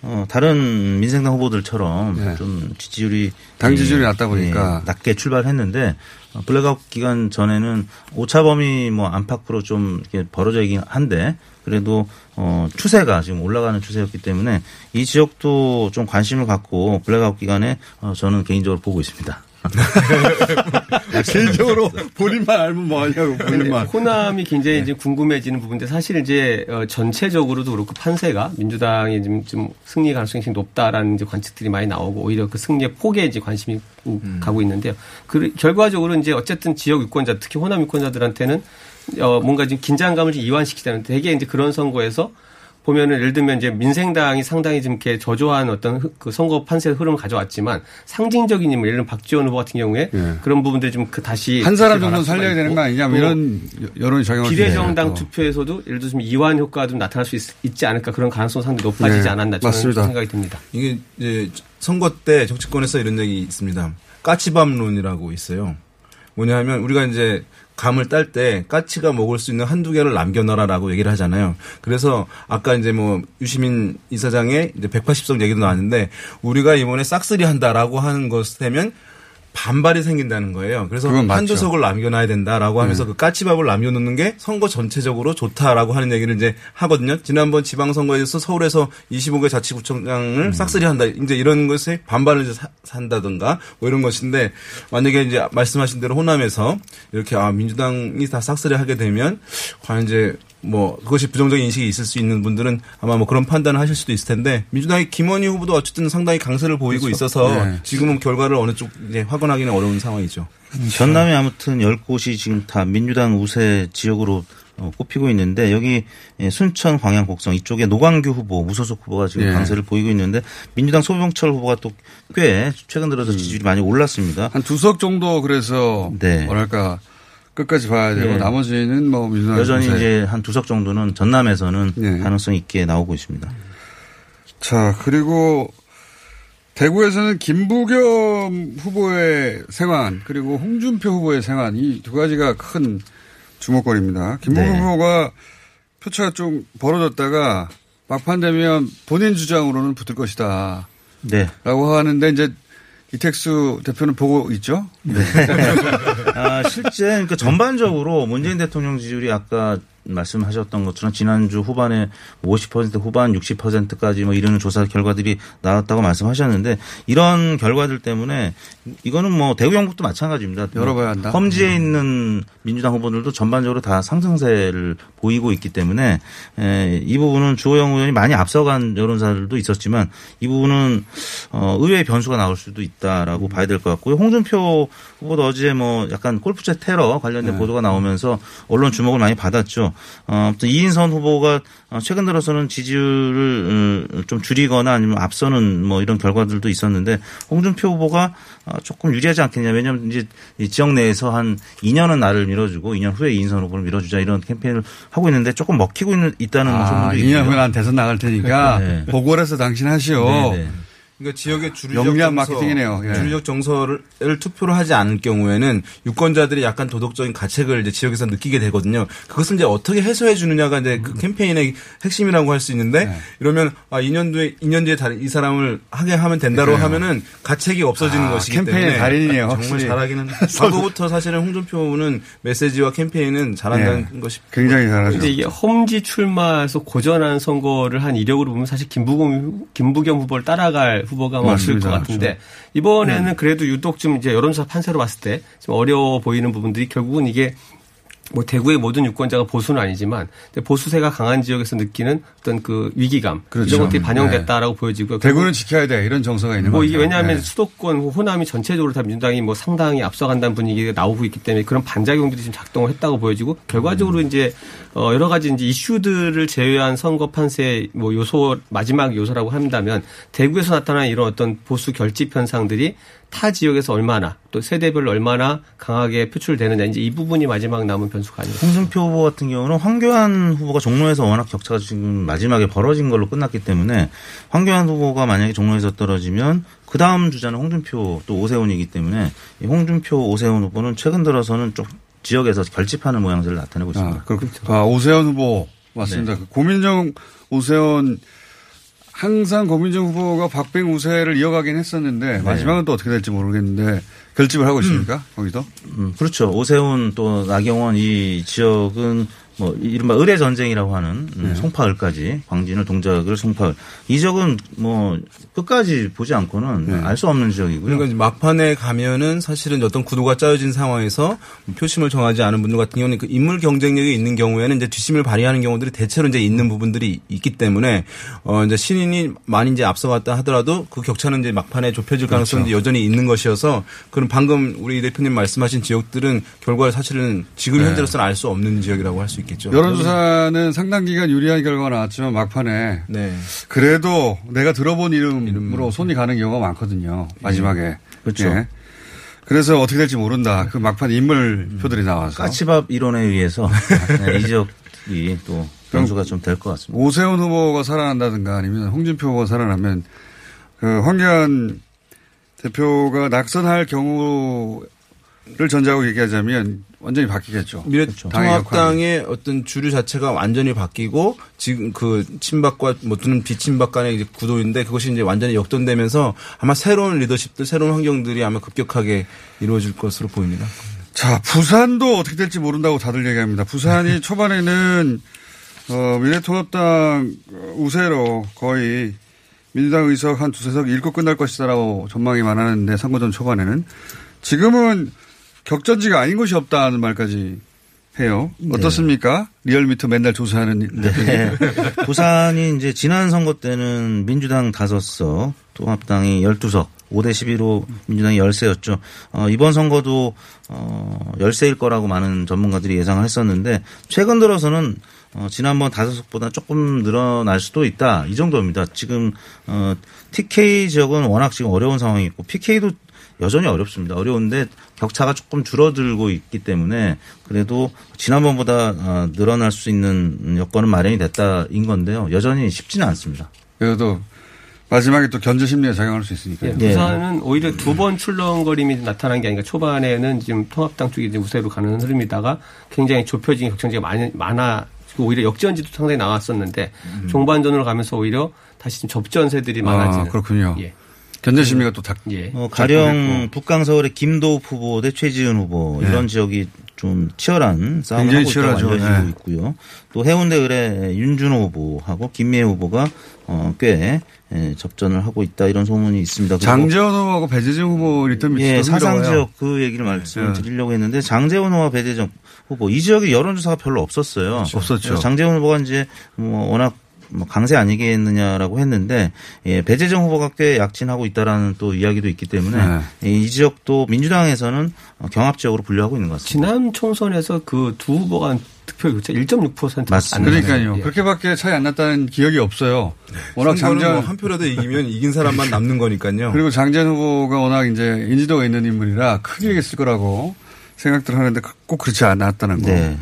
어, 다른 민생당 후보들처럼 좀 지지율이 네. 당 지지율이 예, 낮다 보니까. 예, 낮게 출발했는데 어, 블랙아웃 기간 전에는 오차 범위 뭐 안팎으로 좀 이렇게 벌어져 있긴 한데 그래도 어, 추세가 지금 올라가는 추세였기 때문에 이 지역도 좀 관심을 갖고 블랙아웃 기간에 어, 저는 개인적으로 보고 있습니다. 개인적으로 본인만 알면 뭐 하냐고 본인만. 호남이 굉장히 이제 궁금해지는 부분인데 사실 이제 어, 전체적으로도 그렇고 판세가 민주당이 지금 좀 승리 가능성이 높다라는 이제 관측들이 많이 나오고 오히려 그 승리의 폭에 이제 관심이 가고 있는데요. 그 결과적으로 이제 어쨌든 지역 유권자 특히 호남 유권자들한테는 어 뭔가 지금 긴장감을 좀 이완시키자는 되게 이제 그런 선거에서 보면은 예를 들면 이제 민생당이 상당히 좀 이렇게 저조한 어떤 흐- 그 선거 판세 흐름을 가져왔지만 상징적인 인물, 예를 들면 박지원 후보 같은 경우에 그런 부분들이 좀 그 다시 한 사람 정도는 살려야 되는 거 아니냐 뭐또 이런 여론이 작용할 수 비례정당. 투표에서도 예를 들어서 좀 이완 효과가 좀 나타날 수 있, 지 않을까 그런 가능성 이 상당히 높아지지 네, 않았나 저는 맞습니다. 생각이 듭니다. 이게 이제 선거 때 정치권에서 이런 얘기 있습니다. 까치밥론이라고 있어요. 뭐냐면 우리가 이제 감을 딸 때 까치가 먹을 수 있는 한두 개를 남겨놔라라고 얘기를 하잖아요. 그래서 아까 이제 뭐 유시민 이사장의 이제 180석 얘기도 나왔는데 우리가 이번에 싹쓸이 한다라고 하는 것에면 반발이 생긴다는 거예요. 그래서 그건 맞죠. 한두 석을 남겨놔야 된다라고 하면서 네. 그 까치밥을 남겨놓는 게 선거 전체적으로 좋다라고 하는 얘기를 이제 하거든요. 지난번 지방선거에서 서울에서 25개 자치구청장을 음. 싹쓸이 한다. 이제 이런 것에 반발을 이제 사- 산다든가 뭐 이런 것인데 만약에 이제 말씀하신 대로 호남에서 이렇게 아, 민주당이 다 싹쓸이 하게 되면 과연 이제 뭐 그것이 부정적인 인식이 있을 수 있는 분들은 아마 뭐 그런 판단을 하실 수도 있을 텐데 민주당의 김원희 후보도 어쨌든 상당히 강세를 보이고 그렇죠. 있어서 네. 지금은 결과를 어느 쪽 이제 확언하기는 어려운 상황이죠. 전남에 아무튼 10곳이 지금 다 민주당 우세 지역으로 어, 꼽히고 있는데 여기 예, 순천 광양 곡성 이쪽에 노광규 후보 무소속 후보가 지금 예. 강세를 보이고 있는데 민주당 소병철 후보가 또 꽤 최근 들어서 지지율이 많이 올랐습니다. 한 두 석 정도 그래서 뭐랄까 끝까지 봐야 되고 네. 나머지는 뭐 민주당 여전히. 이제 한 두 석 정도는 전남에서는 네. 가능성 있게 나오고 있습니다. 자, 그리고 대구에서는 김부겸 후보의 생환 그리고 홍준표 후보의 생환 이 두 가지가 큰 주목거리입니다. 김부겸 네. 후보가 표차가 좀 벌어졌다가 막판 되면 본인 주장으로는 붙을 것이다. 네. 라고 하는데 이제 이택수 대표는 보고 있죠? 네. 아, 실제 그러니까 전반적으로 문재인 대통령 지지율이 아까 말씀하셨던 것처럼 지난주 후반에 50% 후반 60%까지 뭐 이르는 조사 결과들이 나왔다고 말씀하셨는데 이런 결과들 때문에 이거는 뭐 대구 영국도 마찬가지입니다. 열어봐야 한다. 험지에 있는 민주당 후보들도 전반적으로 다 상승세를 보이고 있기 때문에 에, 이 부분은 주호영 의원이 많이 앞서간 여론사들도 있었지만 이 부분은 어, 의외의 변수가 나올 수도 있다라고 봐야 될 것 같고요. 홍준표 후보도 어제 뭐 약간 골프채 테러 관련된 네. 보도가 나오면서 언론 주목을 많이 받았죠. 어, 아무튼 이인선 후보가 어, 최근 들어서는 지지율을 어, 좀 줄이거나 아니면 앞서는 뭐 이런 결과들도 있었는데 홍준표 후보가 어, 조금 유리하지 않겠냐. 왜냐하면 이제 이 지역 내에서 한 2년은 나를 밀어주고 2년 후에 이인선 후보를 밀어주자 이런 캠페인을 하고 있는데 조금 먹히고 있는, 있다는 아, 소문도 2년 있고요. 후에 난 대선 나갈 테니까 네. 해서 당신 하시오. 네, 네. 그러니까 지역의 주류적 정서, 마케팅이네요. 예. 주류적 정서를 투표를 하지 않을 경우에는 유권자들이 약간 도덕적인 가책을 이제 지역에서 느끼게 되거든요. 그것을 이제 어떻게 해소해 주느냐가 이제 그 캠페인의 핵심이라고 할 수 있는데 네. 이러면 아 2년 뒤에 2년 뒤에 다- 이 사람을 하게 하면 된다로 그래요. 하면은 가책이 없어지는 아, 것이기 캠페인의 때문에 달인이네요, 정말 확실히. 잘하기는 과거부터 사실은 홍준표는 메시지와 캠페인은 잘한다는 네. 것이 굉장히 잘하죠. 근데 이게 험지 출마해서 고전한 선거를 한 이력으로 보면 사실 김부겸, 김부겸 후보를 따라갈 후보가 맞습니다. 것 같은데 그렇죠. 이번에는 그래도 유독 좀 이제 여론조사 판세로 봤을 때 좀 어려워 보이는 부분들이 결국은 이게 뭐 대구의 모든 유권자가 보수는 아니지만 보수세가 강한 지역에서 느끼는 어떤 그 위기감 그렇죠. 이런 것들이 반영됐다라고 보여지고요. 대구는 지켜야 돼 이런 정서가 있는 뭐 거죠. 이게 왜냐하면 네. 수도권 호남이 전체적으로 다 민주당이 뭐 상당히 앞서간다는 분위기가 나오고 있기 때문에 그런 반작용들이 지금 작동을 했다고 보여지고 결과적으로 이제 어 여러 가지 이제 이슈들을 제외한 선거 판세 뭐 요소 마지막 요소라고 한다면 대구에서 나타난 이런 어떤 보수 결집 현상들이 타 지역에서 얼마나 또 세대별로 얼마나 강하게 표출되느냐 이제 이 부분이 마지막 남은 변수가 아니에요. 홍준표 후보 같은 경우는 황교안 후보가 종로에서 워낙 격차가 지금 마지막에 벌어진 걸로 끝났기 때문에 황교안 후보가 만약에 종로에서 떨어지면 그 다음 주자는 홍준표 또 오세훈이기 때문에 이 홍준표 오세훈 후보는 최근 들어서는 좀 지역에서 결집하는 모양새를 나타내고 있습니다. 아, 그렇 아, 오세훈 후보 맞습니다. 네. 그 고민정 오세훈 항상 고민정 후보가 박빙 우세를 이어가긴 했었는데 마지막은 또 어떻게 될지 모르겠는데 결집을 하고 있습니까? 거기도? 음, 그렇죠. 오세훈 또 나경원 이 지역은 뭐 이른바 의뢰 전쟁이라고 하는 음, 네. 송파을까지 광진을 동작을 송파을 이 지역은 뭐 끝까지 보지 않고는 네. 알수 없는 지역이고요. 그러니까 이제 막판에 가면은 사실은 어떤 구도가 짜여진 상황에서 표심을 정하지 않은 분들 같은 경우는 그 인물 경쟁력이 있는 경우에는 이제 뒷심을 발휘하는 경우들이 대체로 이제 있는 부분들이 있기 때문에 어 이제 신인이 많이 이제 앞서갔다 하더라도 그 격차는 이제 막판에 좁혀질 가능성이 그렇죠. 여전히 있는 것이어서 그럼 방금 우리 대표님 말씀하신 지역들은 결과를 사실은 지금 네. 현재로서는 알 수 없는 지역이라고 할 수 있겠죠. 여론조사는 상당 기간 유리한 결과가 나왔지만 막판에 네. 그래도 내가 들어본 이름으로 손이 가는 경우가 많거든요. 마지막에. 그렇죠. 예. 그래서 어떻게 될지 모른다. 그 막판 인물표들이 나와서. 까치밥 이론에 의해서 네, 이 지역이 또 변수가 좀 될 것 같습니다. 오세훈 후보가 살아난다든가 아니면 홍준표 후보가 살아나면 그 황교안 대표가 낙선할 경우를 전제하고 얘기하자면 완전히 바뀌겠죠. 당의 미래통합당의 어떤 주류 자체가 완전히 바뀌고 지금 그 친박과 뭐 두는 비친박 간의 이제 구도인데 그것이 이제 완전히 역전되면서 아마 새로운 리더십들, 새로운 환경들이 아마 급격하게 이루어질 것으로 보입니다. 자, 부산도 어떻게 될지 모른다고 다들 얘기합니다. 부산이 초반에는 어, 미래통합당 우세로 거의 민주당 의석 한 두세 석 잃고 끝날 것이다라고 전망이 많았는데 선거전 초반에는 지금은 격전지가 아닌 곳이 없다는 말까지 해요. 어떻습니까? 리얼미터 맨날 조사하는 네. 부산이 이제 지난 선거 때는 민주당 5석, 통합당이 12석, 5대 11로 민주당이 열세였죠. 어, 이번 선거도 어, 열세일 거라고 많은 전문가들이 예상을 했었는데 최근 들어서는 어, 지난번 다섯 석보다 조금 늘어날 수도 있다. 이 정도입니다. 지금 어, TK 지역은 워낙 지금 어려운 상황이 있고 PK도 여전히 어렵습니다. 어려운데 격차가 조금 줄어들고 있기 때문에 그래도 지난번보다 어, 늘어날 수 있는 여건은 마련이 됐다인 건데요. 여전히 쉽지는 않습니다. 그래도 마지막에 또 견제 심리가 작용할 수 있으니까. 예, 부산은 오히려 두 번 출렁거림이 나타난 게 아니라 초반에는 지금 통합당 쪽이 이제 우세로 가는 흐름이다가 굉장히 좁혀진 격전지가 많이, 많아, 오히려 역전지도 상당히 나왔었는데 종반전으로 가면서 오히려 다시 좀 접전세들이 많아지는. 아, 그렇군요. 예. 견제 심리가 또 다. 예. 어, 가령 북강 서울의 김도읍 후보 대 최지은 후보 네. 이런 지역이 좀 치열한 싸움을 굉장히 하고 있다고 치열하죠. 알려지고 네. 있고요. 또 해운대을에 윤준호 후보하고 김미애 후보가 어, 꽤 예, 접전을 하고 있다 이런 소문이 있습니다. 장제원 후보하고 배재정 후보 리턴 매치 예, 더 사상. 지역 그 얘기를 말씀을 네. 드리려고 했는데 장제원 후보와 배재정 후보 이 지역에 여론조사가 별로 없었어요. 그렇죠. 없었죠. 장제원 후보가 이제 뭐 워낙 뭐 강세 아니겠느냐라고 했는데 예, 배재정 후보가 꽤 약진하고 있다라는 또 이야기도 있기 때문에 네. 예, 이 지역도 민주당에서는 어, 경합 지역으로 분류하고 있는 것 같습니다. 지난 총선에서 그 두 후보가 특- 득표율 1.6% 맞습니다. 그러니까요. 예. 그렇게밖에 차이 안 났다는 기억이 없어요. 워낙 선거는 장전 뭐 한 표라도 이기면 이긴 사람만 남는 거니까요. 그리고 장전 후보가 워낙 이제 인지도가 있는 인물이라 크게 이겼을 거라고 생각들 하는데 꼭 그렇지 않았다는 거. 네.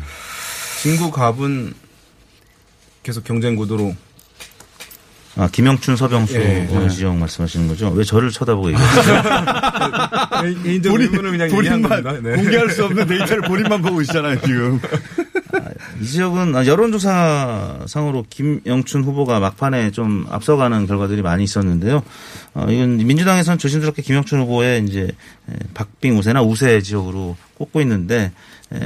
진구 갑은 계속 경쟁 구도로 아, 김영춘 서병수 예, 어, 예. 지역 말씀하시는 거죠? 왜 저를 쳐다보고 얘기하세요? 개인적 의문을 그냥 겁니다. 네. 공개할 수 없는 데이터를 본인만 보고 있잖아요 지금. 이 지역은 아, 여론조사상으로 김영춘 후보가 막판에 좀 앞서가는 결과들이 많이 있었는데요. 어, 이건 민주당에서는 조심스럽게 김영춘 후보의 이제 에, 박빙 우세나 우세 지역으로 꼽고 있는데 에,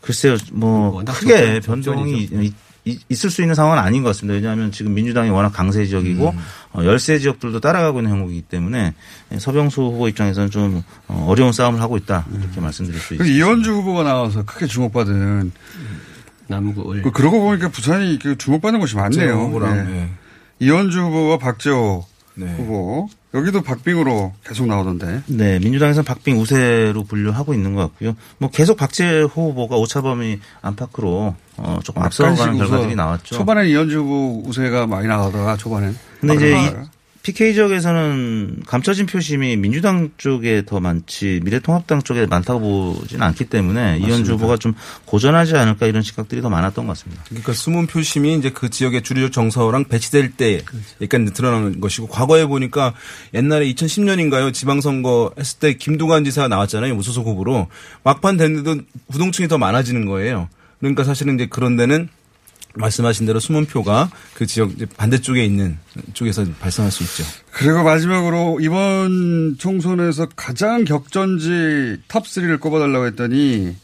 글쎄요, 뭐 크게 변동이 접전이죠. 있을 수 있는 상황은 아닌 것 같습니다. 왜냐하면 지금 민주당이 워낙 강세 지역이고 어, 열세 지역들도 따라가고 있는 형국이기 때문에 에, 서병수 후보 입장에서는 좀 어, 어려운 싸움을 하고 있다 이렇게 말씀드릴 수 있습니다. 이현주 후보가 나와서 크게 주목받은. 남구을 그- 그러고 보니까 부산이 그 주목받는 곳이 많네요. 후보랑 예. 예. 이현주 후보와 박재호 네. 후보 여기도 박빙으로 계속 나오던데. 네, 민주당에서는 박빙 우세로 분류하고 있는 것 같고요. 뭐 계속 박재호 후보가 오차범위 안팎으로 어, 조금 앞서가는 결과들이 나왔죠. 초반에 이현주 우세가 많이 나오다가 초반엔. 근데 이제 이 PK 지역에서는 감춰진 표심이 민주당 쪽에 더 많지 미래통합당 쪽에 많다고 보지는 않기 때문에 이현주 후보가 좀 고전하지 않을까 이런 시각들이 더 많았던 것 같습니다. 그러니까 숨은 표심이 이제 그 지역의 주류적 정서랑 배치될 때 약간 이제 드러나는 것이고 과거에 보니까 옛날에 2010년인가요 지방선거 했을 때 김두관 지사가 나왔잖아요 무소속 후보로 막판 됐는데도 부동층이 더 많아지는 거예요. 그러니까 사실은 이제 그런 데는 말씀하신 대로 숨은 표가 그 지역 반대쪽에 있는 쪽에서 발생할 수 있죠. 그리고 마지막으로 이번 총선에서 가장 격전지 top 3를 꼽아달라고 했더니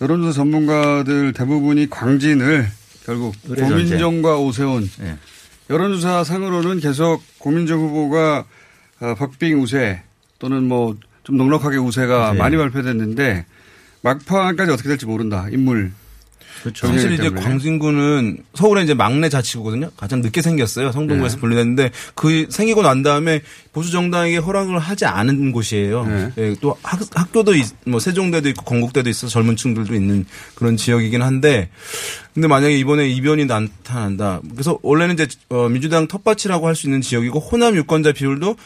여론조사 전문가들 대부분이 광진을 결국. 고민정과 오세훈 네. 여론조사 상으로는 계속 고민정 후보가 어, 박빙 우세 또는 뭐 좀 넉넉하게 우세가 네. 많이 발표됐는데 막판까지 어떻게 될지 모른다 인물 그렇죠. 사실 이제. 광진구는 서울의 이제 막내 자치구거든요. 가장 늦게 생겼어요. 성동구에서 네. 분리됐는데 그 생기고 난 다음에 보수 정당에게 허락을 하지 않은 곳이에요. 네. 예, 또 학, 학교도 있- 뭐 세종대도 있고 건국대도 있어 서 젊은층들도 있는 그런 지역이긴 한데 근데 만약에 이번에 이변이 나타난다. 그래서 원래는 이제 어, 민주당 텃밭이라고 할 수 있는 지역이고 호남 유권자 비율도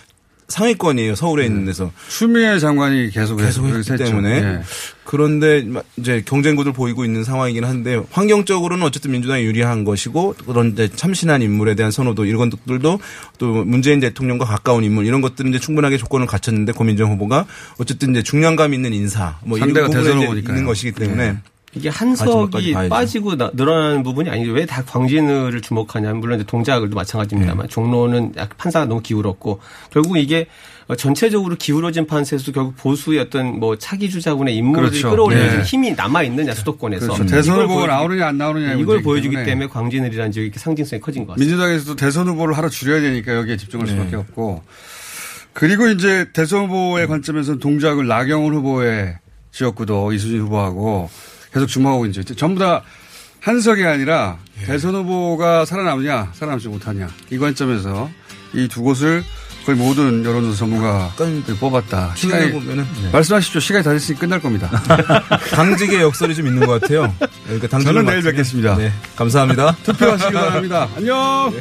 상위권이에요. 서울에 있는 데서. 추미애 장관이 계속 계속 했기. 때문에 예. 그런데 이제 경쟁구를 보이고 있는 상황이긴 한데 환경적으로는 어쨌든 민주당이 유리한 것이고 그런 이제 참신한 인물에 대한 선호도 이런 것들도 또 문재인 대통령과 가까운 인물 이런 것들은 이제 충분하게 조건을 갖췄는데 고민정 후보가 어쨌든 이제 중량감 있는 인사 뭐 이런 부분에. 있는 것이기 때문에 이게 한석이. 빠지고 나- 늘어나는 부분이 아니죠. 왜 다 광진을 주목하냐. 물론 이제 동작을도 마찬가지입니다만 네. 종로는 약 판사가 너무 기울었고 결국 이게 어, 전체적으로 기울어진 판세에서 결국 보수의 어떤 뭐 차기 주자군의 인물을 그렇죠. 끌어올리는 네. 힘이 남아 있느냐 수도권에서 그렇죠. 대선 이걸 후보가 보여주기- 나오느냐 안 나오느냐 이걸 보여주기 때문에 광진을이라는 지역이 상징성이 커진 것 같습니다. 민주당에서도 대선 후보를 하나 줄여야 되니까 여기에 집중할 네. 수밖에 없고 그리고 이제 대선 후보의 관점에서는 동작을 나경원 후보의 지역구도 이수진 후보하고 계속 주목하고 이제 전부 다 한석이 아니라 예. 대선 후보가 살아남느냐 살아남지 못하냐 이 관점에서 이 두 곳을 거의 모든 여론조사 전문가들이 뽑았다. 시간이 보면은 네. 말씀하십시오. 시간이 다 됐으니 끝날 겁니다. 당직의 역설이 좀 있는 것 같아요. 그러니까 저는 내일 뵙겠습니다. 네, 감사합니다. 투표하시기 바랍니다. 안녕.